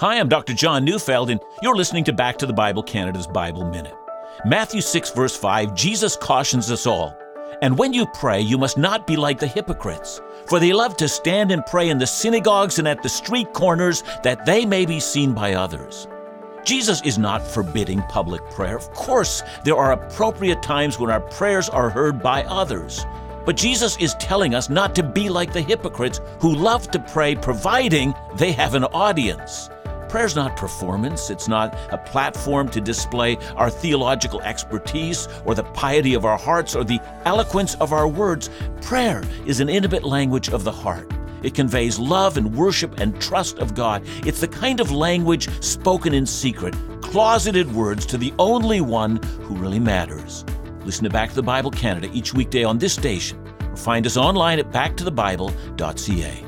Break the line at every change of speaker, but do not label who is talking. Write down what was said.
Hi, I'm Dr. John Neufeld, and you're listening to Back to the Bible Canada's Bible Minute. Matthew 6, verse 5, Jesus cautions us all. And when you pray, you must not be like the hypocrites, for they love to stand and pray in the synagogues and at the street corners that they may be seen by others. Jesus is not forbidding public prayer. Of course, there are appropriate times when our prayers are heard by others. But Jesus is telling us not to be like the hypocrites who love to pray providing they have an audience. Prayer's not performance. It's not a platform to display our theological expertise or the piety of our hearts or the eloquence of our words. Prayer is an intimate language of the heart. It conveys love and worship and trust of God. It's the kind of language spoken in secret, closeted words to the only one who really matters. Listen to Back to the Bible Canada each weekday on this station or find us online at backtothebible.ca.